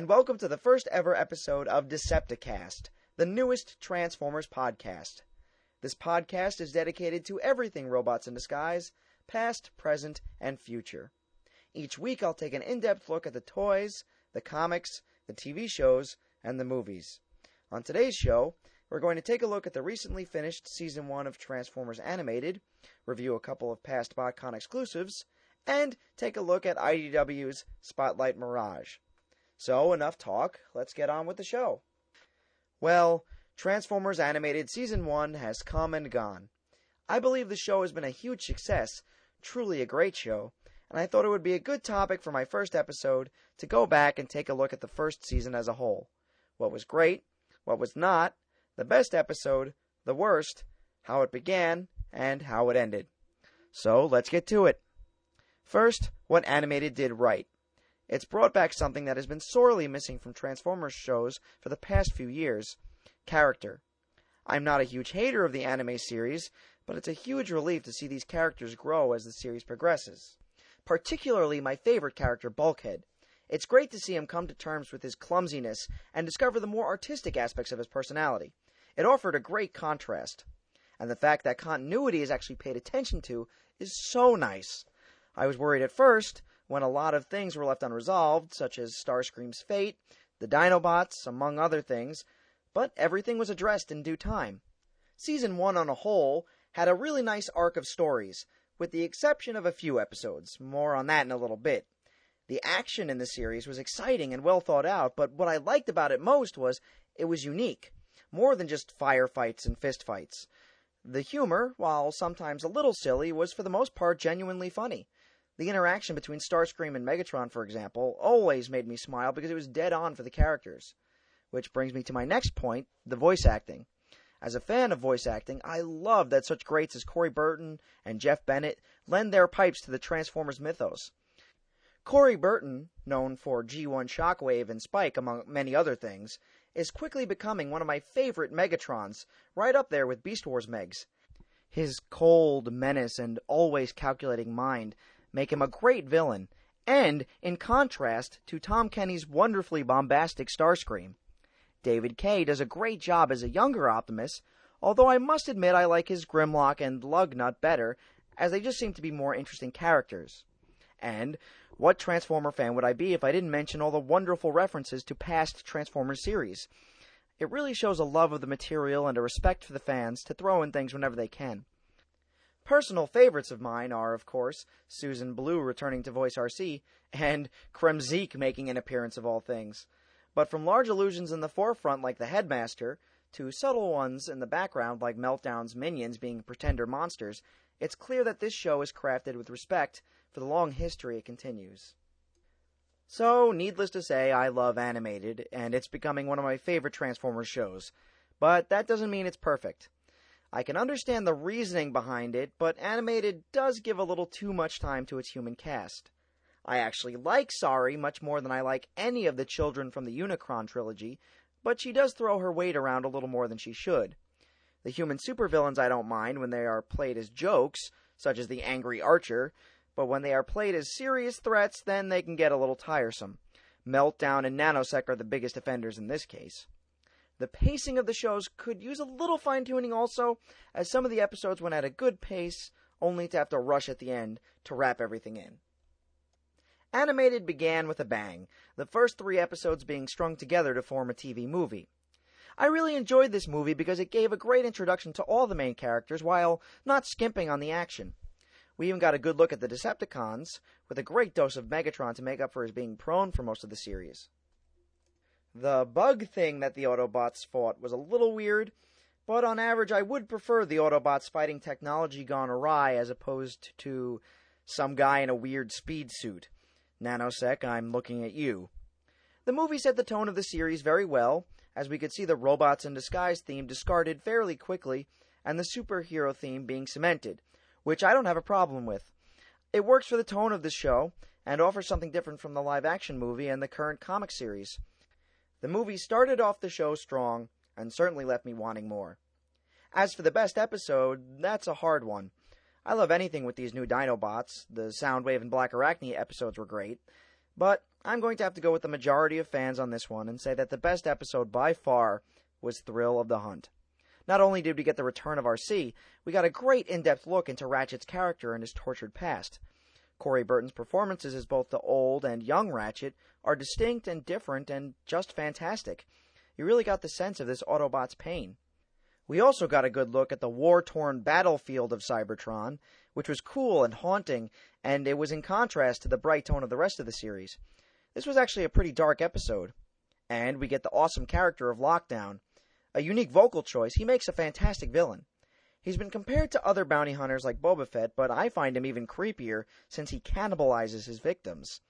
And welcome to the first ever episode of Decepticast, the newest Transformers podcast. This podcast is dedicated to everything robots in disguise, past, present, and future. Each week I'll take an in depth look at the toys, the comics, the TV shows, and the movies. On today's show, we're going to take a look at the recently finished season 1 of Transformers Animated, review a couple of past BotCon exclusives, and take a look at IDW's Spotlight Mirage. So, enough talk, let's get on with the show. Well, Transformers Animated Season 1 has come and gone. I believe the show has been a huge success, truly a great show, and I thought it would be a good topic for my first episode to go back and take a look at the first season as a whole. What was great, what was not, the best episode, the worst, how it began, and how it ended. So, let's get to it. First, what Animated did right. It's brought back something that has been sorely missing from Transformers shows for the past few years character. I'm not a huge hater of the anime series, but it's a huge relief to see these characters grow as the series progresses. Particularly my favorite character, Bulkhead. It's great to see him come to terms with his clumsiness and discover the more artistic aspects of his personality. It offered a great contrast. And the fact that continuity is actually paid attention to is so nice. I was worried at first when a lot of things were left unresolved, such as Starscream's fate, the Dinobots, among other things, but everything was addressed in due time. Season 1 on a whole had a really nice arc of stories, with the exception of a few episodes. More on that in a little bit. The action in the series was exciting and well thought out, but what I liked about it most was it was unique, more than just firefights and fistfights. The humor, while sometimes a little silly, was for the most part genuinely funny. The interaction between Starscream and Megatron, for example, always made me smile because it was dead on for the characters. Which brings me to my next point the voice acting. As a fan of voice acting, I love that such greats as Corey Burton and Jeff Bennett lend their pipes to the Transformers mythos. Corey Burton, known for G1 Shockwave and Spike, among many other things, is quickly becoming one of my favorite Megatrons, right up there with Beast Wars Megs. His cold menace and always calculating mind make him a great villain, and in contrast to Tom Kenny's wonderfully bombastic Starscream. David Kaye does a great job as a younger Optimus, although I must admit I like his Grimlock and Lugnut better, as they just seem to be more interesting characters. And what Transformer fan would I be if I didn't mention all the wonderful references to past Transformers series? It really shows a love of the material and a respect for the fans to throw in things whenever they can. Personal favorites of mine are, of course, Susan Blu returning to voice Arcee, and Kremzeek making an appearance of all things. But from large illusions in the forefront like the Headmaster, to subtle ones in the background like Meltdown's minions being pretender monsters, it's clear that this show is crafted with respect for the long history it continues. So, needless to say, I love animated, and it's becoming one of my favorite Transformers shows. But that doesn't mean it's perfect. I can understand the reasoning behind it, but animated does give a little too much time to its human cast. I actually like Sari much more than I like any of the children from the Unicron trilogy, but she does throw her weight around a little more than she should. The human supervillains I don't mind when they are played as jokes, such as the Angry Archer, but when they are played as serious threats, then they can get a little tiresome. Meltdown and Nanosec are the biggest offenders in this case. The pacing of the shows could use a little fine tuning also, as some of the episodes went at a good pace, only to have to rush at the end to wrap everything in. Animated began with a bang, the first three episodes being strung together to form a TV movie. I really enjoyed this movie because it gave a great introduction to all the main characters while not skimping on the action. We even got a good look at the Decepticons, with a great dose of Megatron to make up for his being prone for most of the series. The bug thing that the Autobots fought was a little weird, but on average I would prefer the Autobots fighting technology gone awry as opposed to some guy in a weird speed suit. Nanosec, I'm looking at you. The movie set the tone of the series very well, as we could see the robots in disguise theme discarded fairly quickly, and the superhero theme being cemented, which I don't have a problem with. It works for the tone of the show, and offers something different from the live action movie and the current comic series. The movie started off the show strong and certainly left me wanting more. As for the best episode, that's a hard one. I love anything with these new Dinobots. The Soundwave and Blackarachnia episodes were great. But I'm going to have to go with the majority of fans on this one and say that the best episode by far was Thrill of the Hunt. Not only did we get the return of Arcee, we got a great in depth look into Ratchet's character and his tortured past. Corey Burton's performances as both the old and young Ratchet are distinct and different and just fantastic. You really got the sense of this Autobot's pain. We also got a good look at the war torn battlefield of Cybertron, which was cool and haunting, and it was in contrast to the bright tone of the rest of the series. This was actually a pretty dark episode. And we get the awesome character of Lockdown. A unique vocal choice, he makes a fantastic villain. He's been compared to other bounty hunters like Boba Fett, but I find him even creepier since he cannibalizes his victims.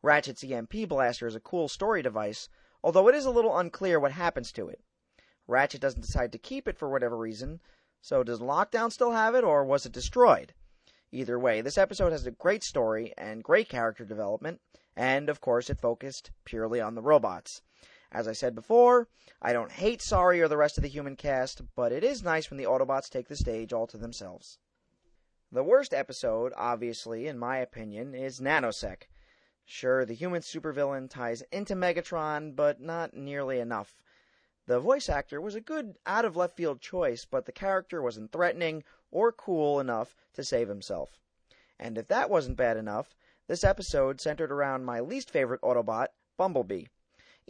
Ratchet's EMP blaster is a cool story device, although it is a little unclear what happens to it. Ratchet doesn't decide to keep it for whatever reason, so does Lockdown still have it, or was it destroyed? Either way, this episode has a great story and great character development, and of course it focused purely on the robots. As I said before, I don't hate Sari or the rest of the human cast, but it is nice when the Autobots take the stage all to themselves. The worst episode, obviously, in my opinion, is Nanosec. Sure, the human supervillain ties into Megatron, but not nearly enough. The voice actor was a good out of left field choice, but the character wasn't threatening or cool enough to save himself. And if that wasn't bad enough, this episode centered around my least favorite Autobot, Bumblebee.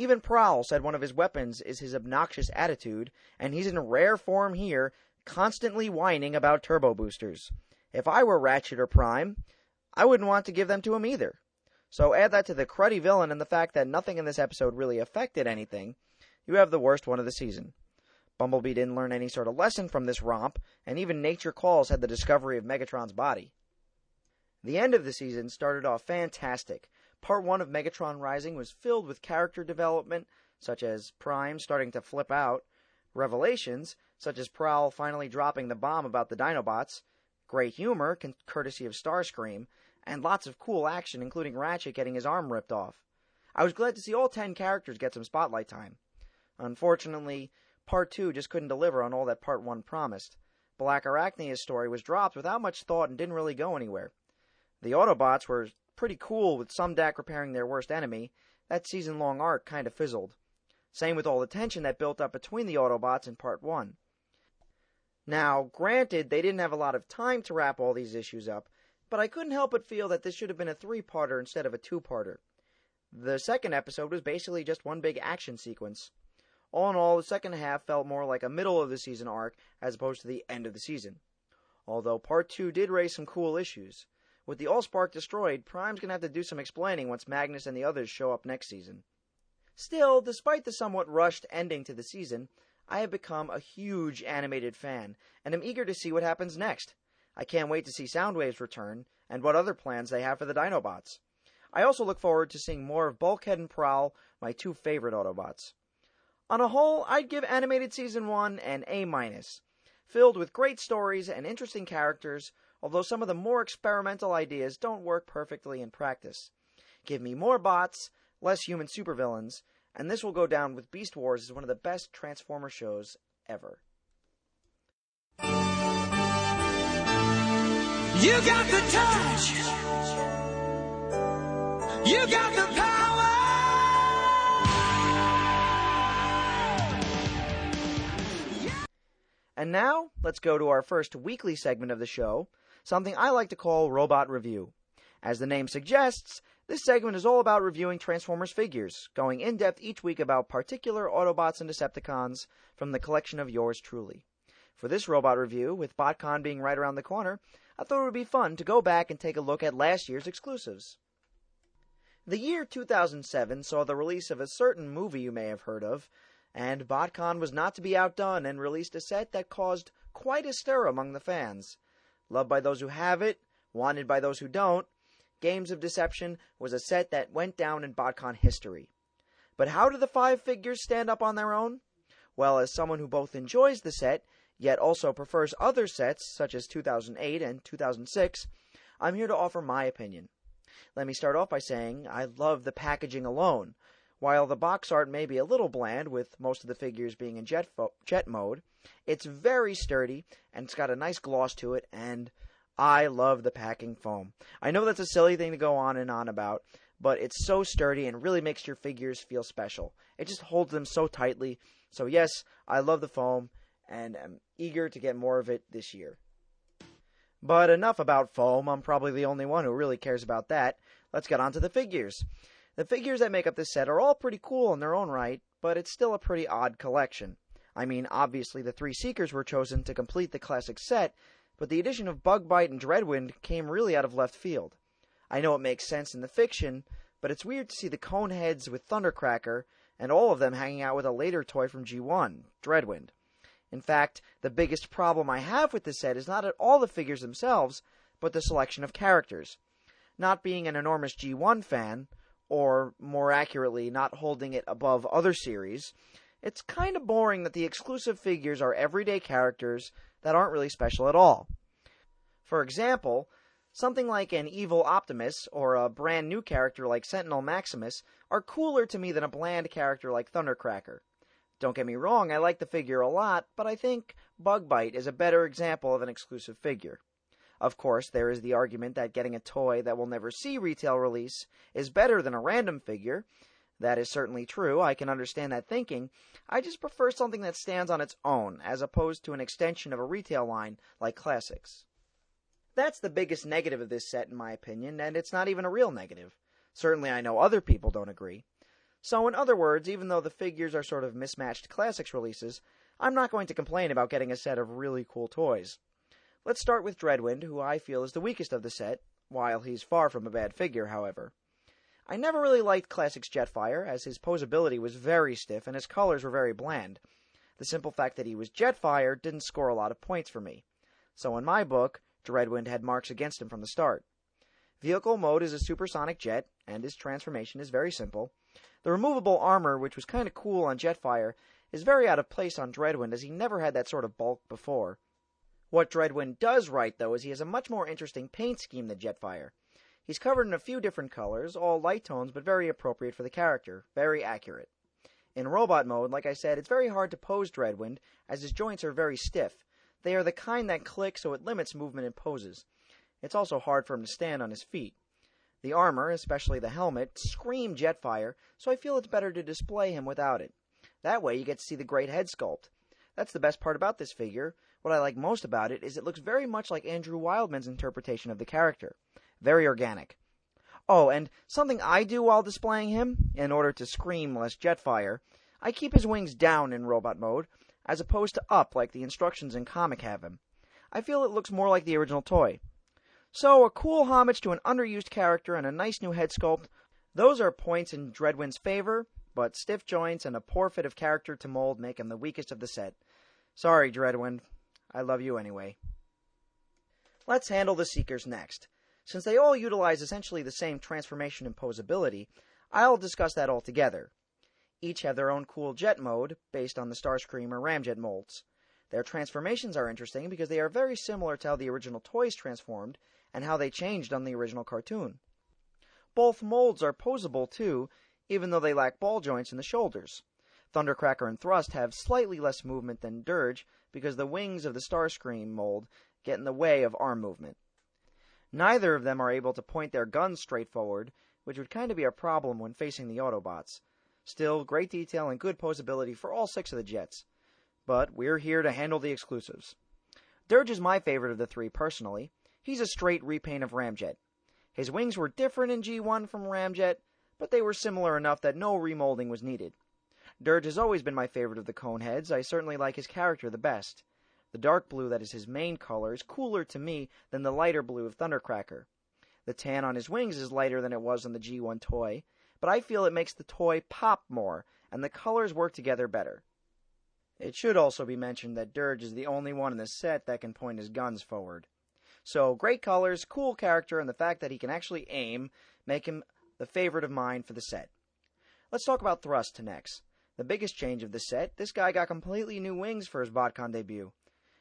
Even Prowl said one of his weapons is his obnoxious attitude, and he's in rare form here, constantly whining about turbo boosters. If I were Ratchet or Prime, I wouldn't want to give them to him either. So add that to the cruddy villain and the fact that nothing in this episode really affected anything, you have the worst one of the season. Bumblebee didn't learn any sort of lesson from this romp, and even Nature Calls had the discovery of Megatron's body. The end of the season started off fantastic. Part 1 of Megatron Rising was filled with character development, such as Prime starting to flip out, revelations, such as Prowl finally dropping the bomb about the Dinobots, great humor, courtesy of Starscream, and lots of cool action, including Ratchet getting his arm ripped off. I was glad to see all 10 characters get some spotlight time. Unfortunately, Part 2 just couldn't deliver on all that Part 1 promised. Blackarachnia's story was dropped without much thought and didn't really go anywhere. The Autobots were pretty cool with Sumdac repairing their worst enemy. That season long arc kind of fizzled. Same with all the tension that built up between the Autobots in Part 1. Now, granted, they didn't have a lot of time to wrap all these issues up, but I couldn't help but feel that this should have been a three parter instead of a two parter. The second episode was basically just one big action sequence. All in all, the second half felt more like a middle of the season arc as opposed to the end of the season. Although part 2 did raise some cool issues. With the Allspark destroyed, Prime's gonna have to do some explaining once Magnus and the others show up next season. Still, despite the somewhat rushed ending to the season, I have become a huge animated fan, and am eager to see what happens next. I can't wait to see Soundwave's return, and what other plans they have for the Dinobots. I also look forward to seeing more of Bulkhead and Prowl, my two favorite Autobots. On a whole, I'd give Animated Season 1 an A filled with great stories and interesting characters, although some of the more experimental ideas don't work perfectly in practice. Give me more bots, less human supervillains, and this will go down with Beast Wars as one of the best Transformer shows ever. You got the touch. You got the power. And now, let's go to our first weekly segment of the show, something I like to call Robot Review. As the name suggests, this segment is all about reviewing Transformers figures, going in depth each week about particular Autobots and Decepticons from the collection of yours truly. For this robot review, with BotCon being right around the corner, I thought it would be fun to go back and take a look at last year's exclusives. The year 2007 saw the release of a certain movie you may have heard of, and BotCon was not to be outdone and released a set that caused quite a stir among the fans. Loved by those who have it, wanted by those who don't, Games of Deception was a set that went down in BotCon history. But how do the five figures stand up on their own? Well, as someone who both enjoys the set, yet also prefers other sets, such as 2008 and 2006, I'm here to offer my opinion. Let me start off by saying I love the packaging alone. While the box art may be a little bland, with most of the figures being in jet, fo- jet mode, it's very sturdy and it's got a nice gloss to it, and I love the packing foam. I know that's a silly thing to go on and on about, but it's so sturdy and really makes your figures feel special. It just holds them so tightly. So, yes, I love the foam and am eager to get more of it this year. But enough about foam. I'm probably the only one who really cares about that. Let's get on to the figures. The figures that make up this set are all pretty cool in their own right, but it's still a pretty odd collection. I mean, obviously the three Seekers were chosen to complete the classic set, but the addition of Bugbite and Dreadwind came really out of left field. I know it makes sense in the fiction, but it's weird to see the Coneheads with Thundercracker and all of them hanging out with a later toy from G1, Dreadwind. In fact, the biggest problem I have with this set is not at all the figures themselves, but the selection of characters. Not being an enormous G1 fan, or more accurately, not holding it above other series, it's kind of boring that the exclusive figures are everyday characters that aren't really special at all. For example, something like an evil Optimus or a brand new character like Sentinel Maximus are cooler to me than a bland character like Thundercracker. Don't get me wrong, I like the figure a lot, but I think Bugbite is a better example of an exclusive figure. Of course, there is the argument that getting a toy that will never see retail release is better than a random figure. That is certainly true. I can understand that thinking. I just prefer something that stands on its own, as opposed to an extension of a retail line like Classics. That's the biggest negative of this set, in my opinion, and it's not even a real negative. Certainly, I know other people don't agree. So, in other words, even though the figures are sort of mismatched classics releases, I'm not going to complain about getting a set of really cool toys. Let's start with Dreadwind, who I feel is the weakest of the set, while he's far from a bad figure, however. I never really liked Classics Jetfire, as his posability was very stiff and his colors were very bland. The simple fact that he was Jetfire didn't score a lot of points for me. So in my book, Dreadwind had marks against him from the start. Vehicle mode is a supersonic jet, and his transformation is very simple. The removable armor, which was kind of cool on Jetfire, is very out of place on Dreadwind as he never had that sort of bulk before. What Dreadwind does right, though, is he has a much more interesting paint scheme than Jetfire. He's covered in a few different colors, all light tones, but very appropriate for the character, very accurate. In robot mode, like I said, it's very hard to pose Dreadwind, as his joints are very stiff. They are the kind that click, so it limits movement in poses. It's also hard for him to stand on his feet. The armor, especially the helmet, scream Jetfire, so I feel it's better to display him without it. That way you get to see the great head sculpt. That's the best part about this figure. What I like most about it is it looks very much like Andrew Wildman's interpretation of the character. Very organic. Oh, and something I do while displaying him, in order to scream less Jetfire, I keep his wings down in robot mode, as opposed to up like the instructions in comic have him. I feel it looks more like the original toy. So, a cool homage to an underused character and a nice new head sculpt, those are points in Dreadwind's favor, but stiff joints and a poor fit of character to mold make him the weakest of the set. Sorry, Dreadwind. I love you anyway. Let's handle the Seekers next. Since they all utilize essentially the same transformation and posability, I'll discuss that all together. Each have their own cool jet mode, based on the Starscream or Ramjet molds. Their transformations are interesting because they are very similar to how the original toys transformed and how they changed on the original cartoon. Both molds are posable too, even though they lack ball joints in the shoulders. Thundercracker and Thrust have slightly less movement than Dirge because the wings of the Starscream mold get in the way of arm movement. Neither of them are able to point their guns straight forward, which would kind of be a problem when facing the Autobots. Still, great detail and good posability for all six of the jets. But we're here to handle the exclusives. Dirge is my favorite of the three personally. He's a straight repaint of Ramjet. His wings were different in G1 from Ramjet, but they were similar enough that no remolding was needed. Dirge has always been my favorite of the Coneheads. I certainly like his character the best. The dark blue that is his main color is cooler to me than the lighter blue of Thundercracker. The tan on his wings is lighter than it was on the G1 toy, but I feel it makes the toy pop more, and the colors work together better. It should also be mentioned that Dirge is the only one in the set that can point his guns forward. So, great colors, cool character, and the fact that he can actually aim make him the favorite of mine for the set. Let's talk about Thrust next. The biggest change of the set, this guy got completely new wings for his BotCon debut.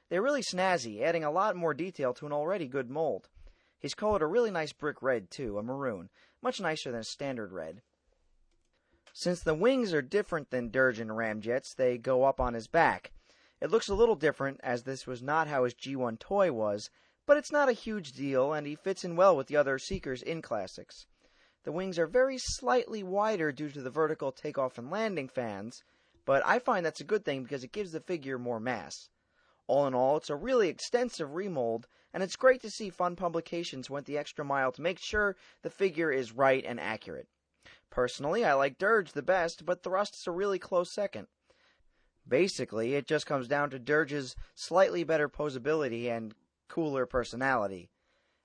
They're really snazzy, adding a lot more detail to an already good mold. He's colored a really nice brick red, too, a maroon, much nicer than a standard red. Since the wings are different than Dirge and Ramjet's, they go up on his back. It looks a little different, as this was not how his G1 toy was, but it's not a huge deal, and he fits in well with the other Seekers in Classics. The wings are very slightly wider due to the vertical takeoff and landing fans, but I find that's a good thing because it gives the figure more mass. All in all, it's a really extensive remold, and it's great to see Fun Publications went the extra mile to make sure the figure is right and accurate. Personally, I like Dirge the best, but Thrust's a really close second. Basically, it just comes down to Dirge's slightly better posability and cooler personality.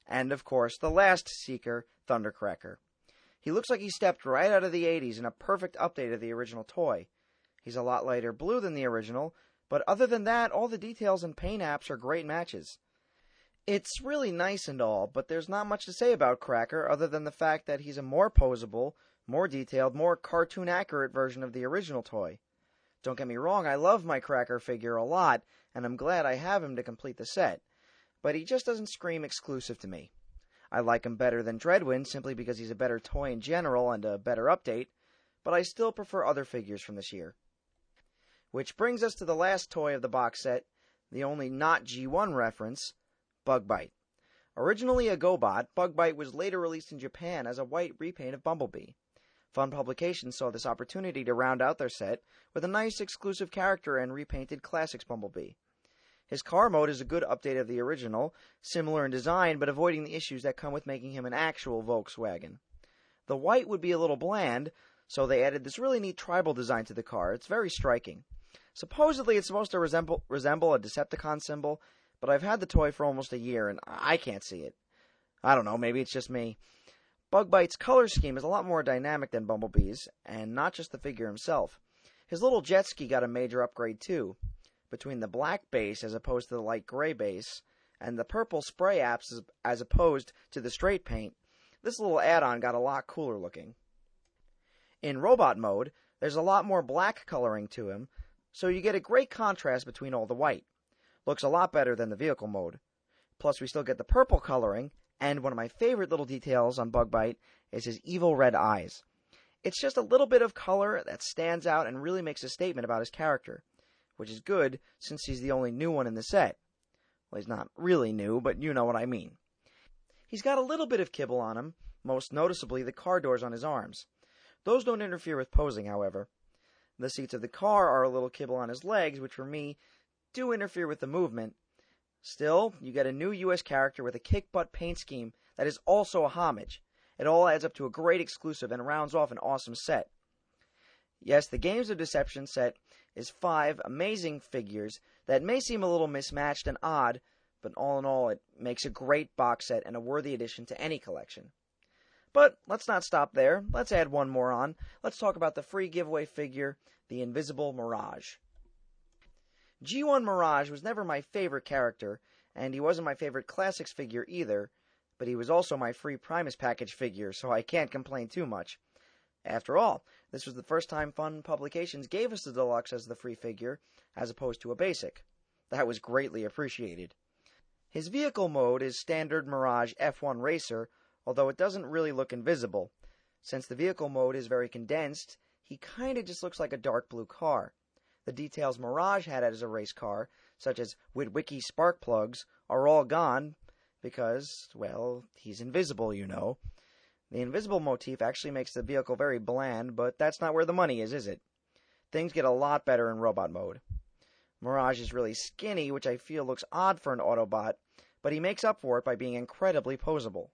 And of course, the last Seeker, Thundercracker. He looks like he stepped right out of the 80s in a perfect update of the original toy. He's a lot lighter blue than the original, but other than that, all the details and paint apps are great matches. It's really nice and all, but there's not much to say about Cracker other than the fact that he's a more posable, more detailed, more cartoon accurate version of the original toy. Don't get me wrong, I love my Cracker figure a lot, and I'm glad I have him to complete the set, but he just doesn't scream exclusive to me. I like him better than Dreadwind simply because he's a better toy in general and a better update, but I still prefer other figures from this year. Which brings us to the last toy of the box set, the only not G1 reference, Bugbite. Originally a GoBot, Bugbite was later released in Japan as a white repaint of Bumblebee. Fun Publications saw this opportunity to round out their set with a nice exclusive character and repainted Classics Bumblebee. His car mode is a good update of the original, similar in design but avoiding the issues that come with making him an actual Volkswagen. The white would be a little bland, so they added this really neat tribal design to the car. It's very striking. Supposedly, it's supposed to resemble, resemble a Decepticon symbol, but I've had the toy for almost a year and I can't see it. I don't know, maybe it's just me. Bugbite's color scheme is a lot more dynamic than Bumblebee's, and not just the figure himself. His little jet ski got a major upgrade too. Between the black base as opposed to the light gray base, and the purple spray apps as, as opposed to the straight paint, this little add-on got a lot cooler looking. In robot mode, there's a lot more black coloring to him, so you get a great contrast between all the white. Looks a lot better than the vehicle mode. Plus, we still get the purple coloring, and one of my favorite little details on Bugbite is his evil red eyes. It's just a little bit of color that stands out and really makes a statement about his character, which is good since he's the only new one in the set. Well, he's not really new, but you know what I mean. He's got a little bit of kibble on him, most noticeably the car doors on his arms. Those don't interfere with posing, however. The seats of the car are a little kibble on his legs, which for me do interfere with the movement. Still, you get a new US character with a kick butt paint scheme that is also a homage. It all adds up to a great exclusive and rounds off an awesome set. Yes, the Games of Deception set is five amazing figures that may seem a little mismatched and odd, but all in all, it makes a great box set and a worthy addition to any collection. But let's not stop there. Let's add one more on. Let's talk about the free giveaway figure, the Invisible Mirage. G1 Mirage was never my favorite character, and he wasn't my favorite Classics figure either, but he was also my free Primus package figure, so I can't complain too much. After all, this was the first time Fun Publications gave us the deluxe as the free figure, as opposed to a basic. That was greatly appreciated. His vehicle mode is standard Mirage F1 Racer, although it doesn't really look invisible. Since the vehicle mode is very condensed, he kinda just looks like a dark blue car. The details Mirage had as a race car, such as Witwicky spark plugs, are all gone because, well, he's invisible, you know. The invisible motif actually makes the vehicle very bland, but that's not where the money is, is it? Things get a lot better in robot mode. Mirage is really skinny, which I feel looks odd for an Autobot, but he makes up for it by being incredibly posable.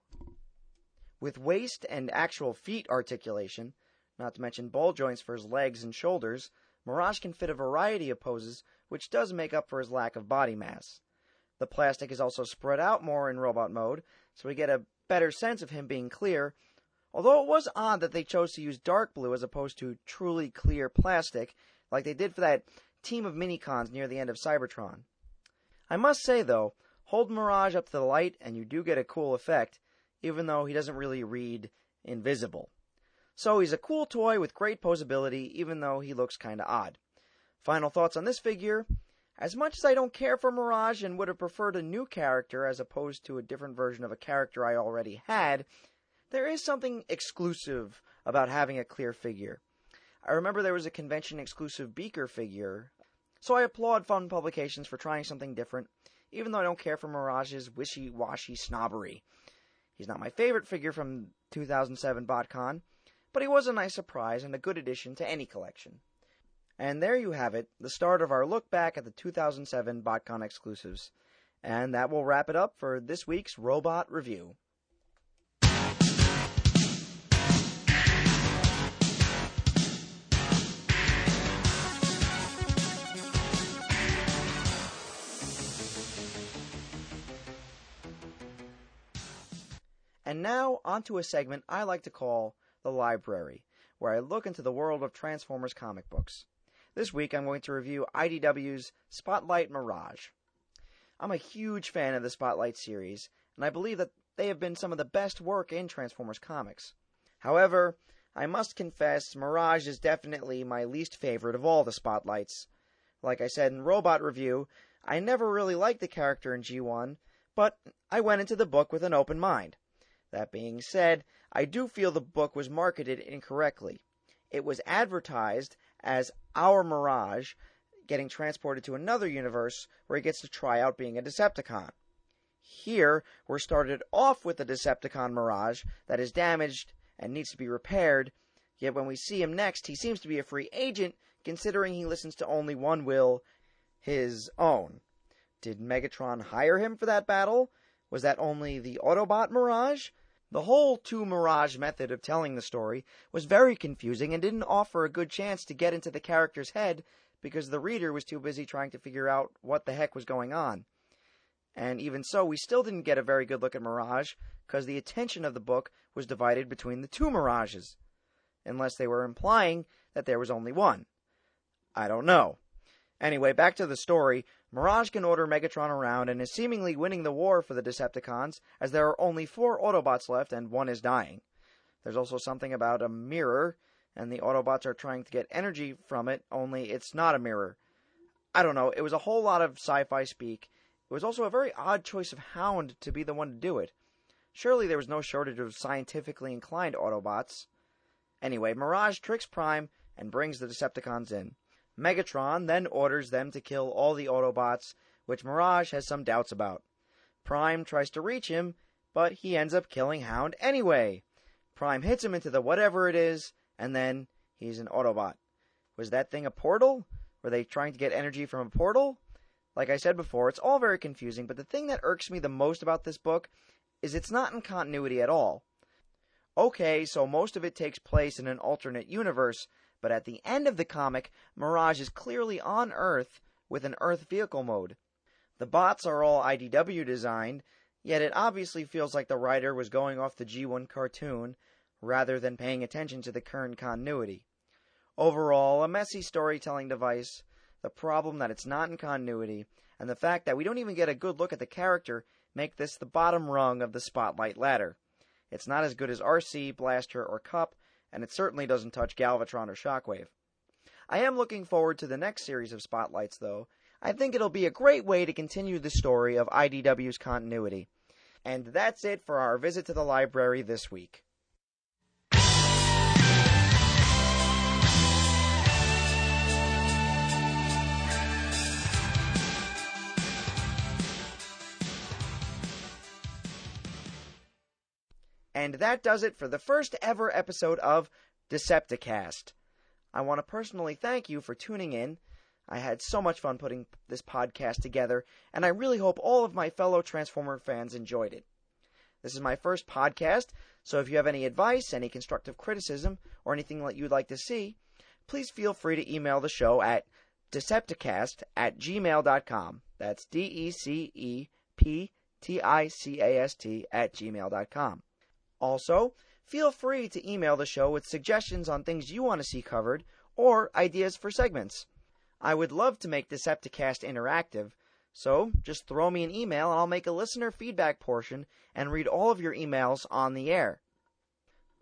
With waist and actual feet articulation, not to mention ball joints for his legs and shoulders, Mirage can fit a variety of poses, which does make up for his lack of body mass. The plastic is also spread out more in robot mode, so we get a better sense of him being clear, although it was odd that they chose to use dark blue as opposed to truly clear plastic, like they did for that team of minicons near the end of Cybertron. I must say, though, hold Mirage up to the light and you do get a cool effect, even though he doesn't really read invisible. So he's a cool toy with great posability, even though he looks kinda odd. Final thoughts on this figure. As much as I don't care for Mirage and would have preferred a new character as opposed to a different version of a character I already had, there is something exclusive about having a clear figure. I remember there was a convention exclusive Beaker figure, so I applaud Fun Publications for trying something different, even though I don't care for Mirage's wishy washy snobbery. He's not my favorite figure from 2007 BotCon, but he was a nice surprise and a good addition to any collection. And there you have it, the start of our look back at the 2007 BotCon exclusives. And that will wrap it up for this week's Robot Review. And now, onto a segment I like to call The Library, where I look into the world of Transformers comic books. This week I'm going to review IDW's Spotlight Mirage. I'm a huge fan of the Spotlight series, and I believe that they have been some of the best work in Transformers comics. However, I must confess, Mirage is definitely my least favorite of all the Spotlights. Like I said in Robot Review, I never really liked the character in G1, but I went into the book with an open mind. That being said, I do feel the book was marketed incorrectly. It was advertised as our Mirage getting transported to another universe where he gets to try out being a Decepticon. Here, we're started off with a Decepticon Mirage that is damaged and needs to be repaired, yet when we see him next, he seems to be a free agent considering he listens to only one will, his own. Did Megatron hire him for that battle? Was that only the Autobot Mirage? The whole two Mirage method of telling the story was very confusing and didn't offer a good chance to get into the character's head because the reader was too busy trying to figure out what the heck was going on. And even so, we still didn't get a very good look at Mirage because the attention of the book was divided between the two Mirages, unless they were implying that there was only one. I don't know. Anyway, back to the story. Mirage can order Megatron around and is seemingly winning the war for the Decepticons, as there are only four Autobots left and one is dying. There's also something about a mirror, and the Autobots are trying to get energy from it, only it's not a mirror. I don't know, it was a whole lot of sci fi speak. It was also a very odd choice of Hound to be the one to do it. Surely there was no shortage of scientifically inclined Autobots. Anyway, Mirage tricks Prime and brings the Decepticons in. Megatron then orders them to kill all the Autobots, which Mirage has some doubts about. Prime tries to reach him, but he ends up killing Hound anyway. Prime hits him into the whatever it is, and then he's an Autobot. Was that thing a portal? Were they trying to get energy from a portal? Like I said before, it's all very confusing, but the thing that irks me the most about this book is it's not in continuity at all. Okay, so most of it takes place in an alternate universe, but at the end of the comic, Mirage is clearly on Earth with an Earth vehicle mode. The bots are all IDW designed, yet it obviously feels like the writer was going off the G1 cartoon rather than paying attention to the current continuity. Overall, a messy storytelling device, the problem that it's not in continuity, and the fact that we don't even get a good look at the character make this the bottom rung of the spotlight ladder. It's not as good as Arcee, Blaster, or Kup, and it certainly doesn't touch Galvatron or Shockwave. I am looking forward to the next series of spotlights, though. I think it'll be a great way to continue the story of IDW's continuity. And that's it for our visit to the library this week. And that does it for the first ever episode of Decepticast. I want to personally thank you for tuning in. I had so much fun putting this podcast together, and I really hope all of my fellow Transformer fans enjoyed it. This is my first podcast, so if you have any advice, any constructive criticism, or anything that you'd like to see, please feel free to email the show at decepticast at gmail.com. That's D E C E P T I C A S T at gmail.com. Also, feel free to email the show with suggestions on things you want to see covered or ideas for segments. I would love to make Decepticast interactive, so just throw me an email and I'll make a listener feedback portion and read all of your emails on the air.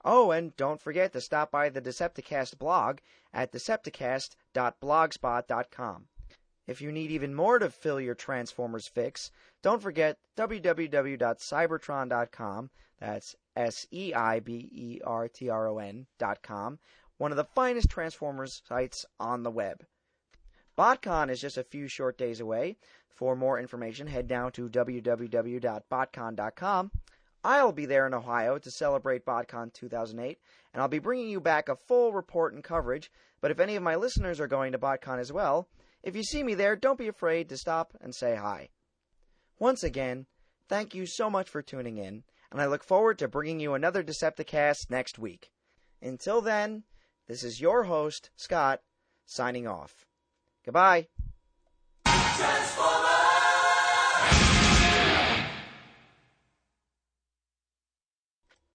Oh, and don't forget to stop by the Decepticast blog at decepticast.blogspot.com. If you need even more to fill your Transformers fix, don't forget www.seibertron.com. That's S E I B E R T R O N dot com, one of the finest Transformers sites on the web. BotCon is just a few short days away. For more information, head down to www.botcon.com. I'll be there in Ohio to celebrate BotCon 2008, and I'll be bringing you back a full report and coverage. But if any of my listeners are going to BotCon as well, if you see me there, don't be afraid to stop and say hi. Once again, thank you so much for tuning in, and I look forward to bringing you another Decepticast next week. Until then, this is your host, Scott, signing off. Goodbye.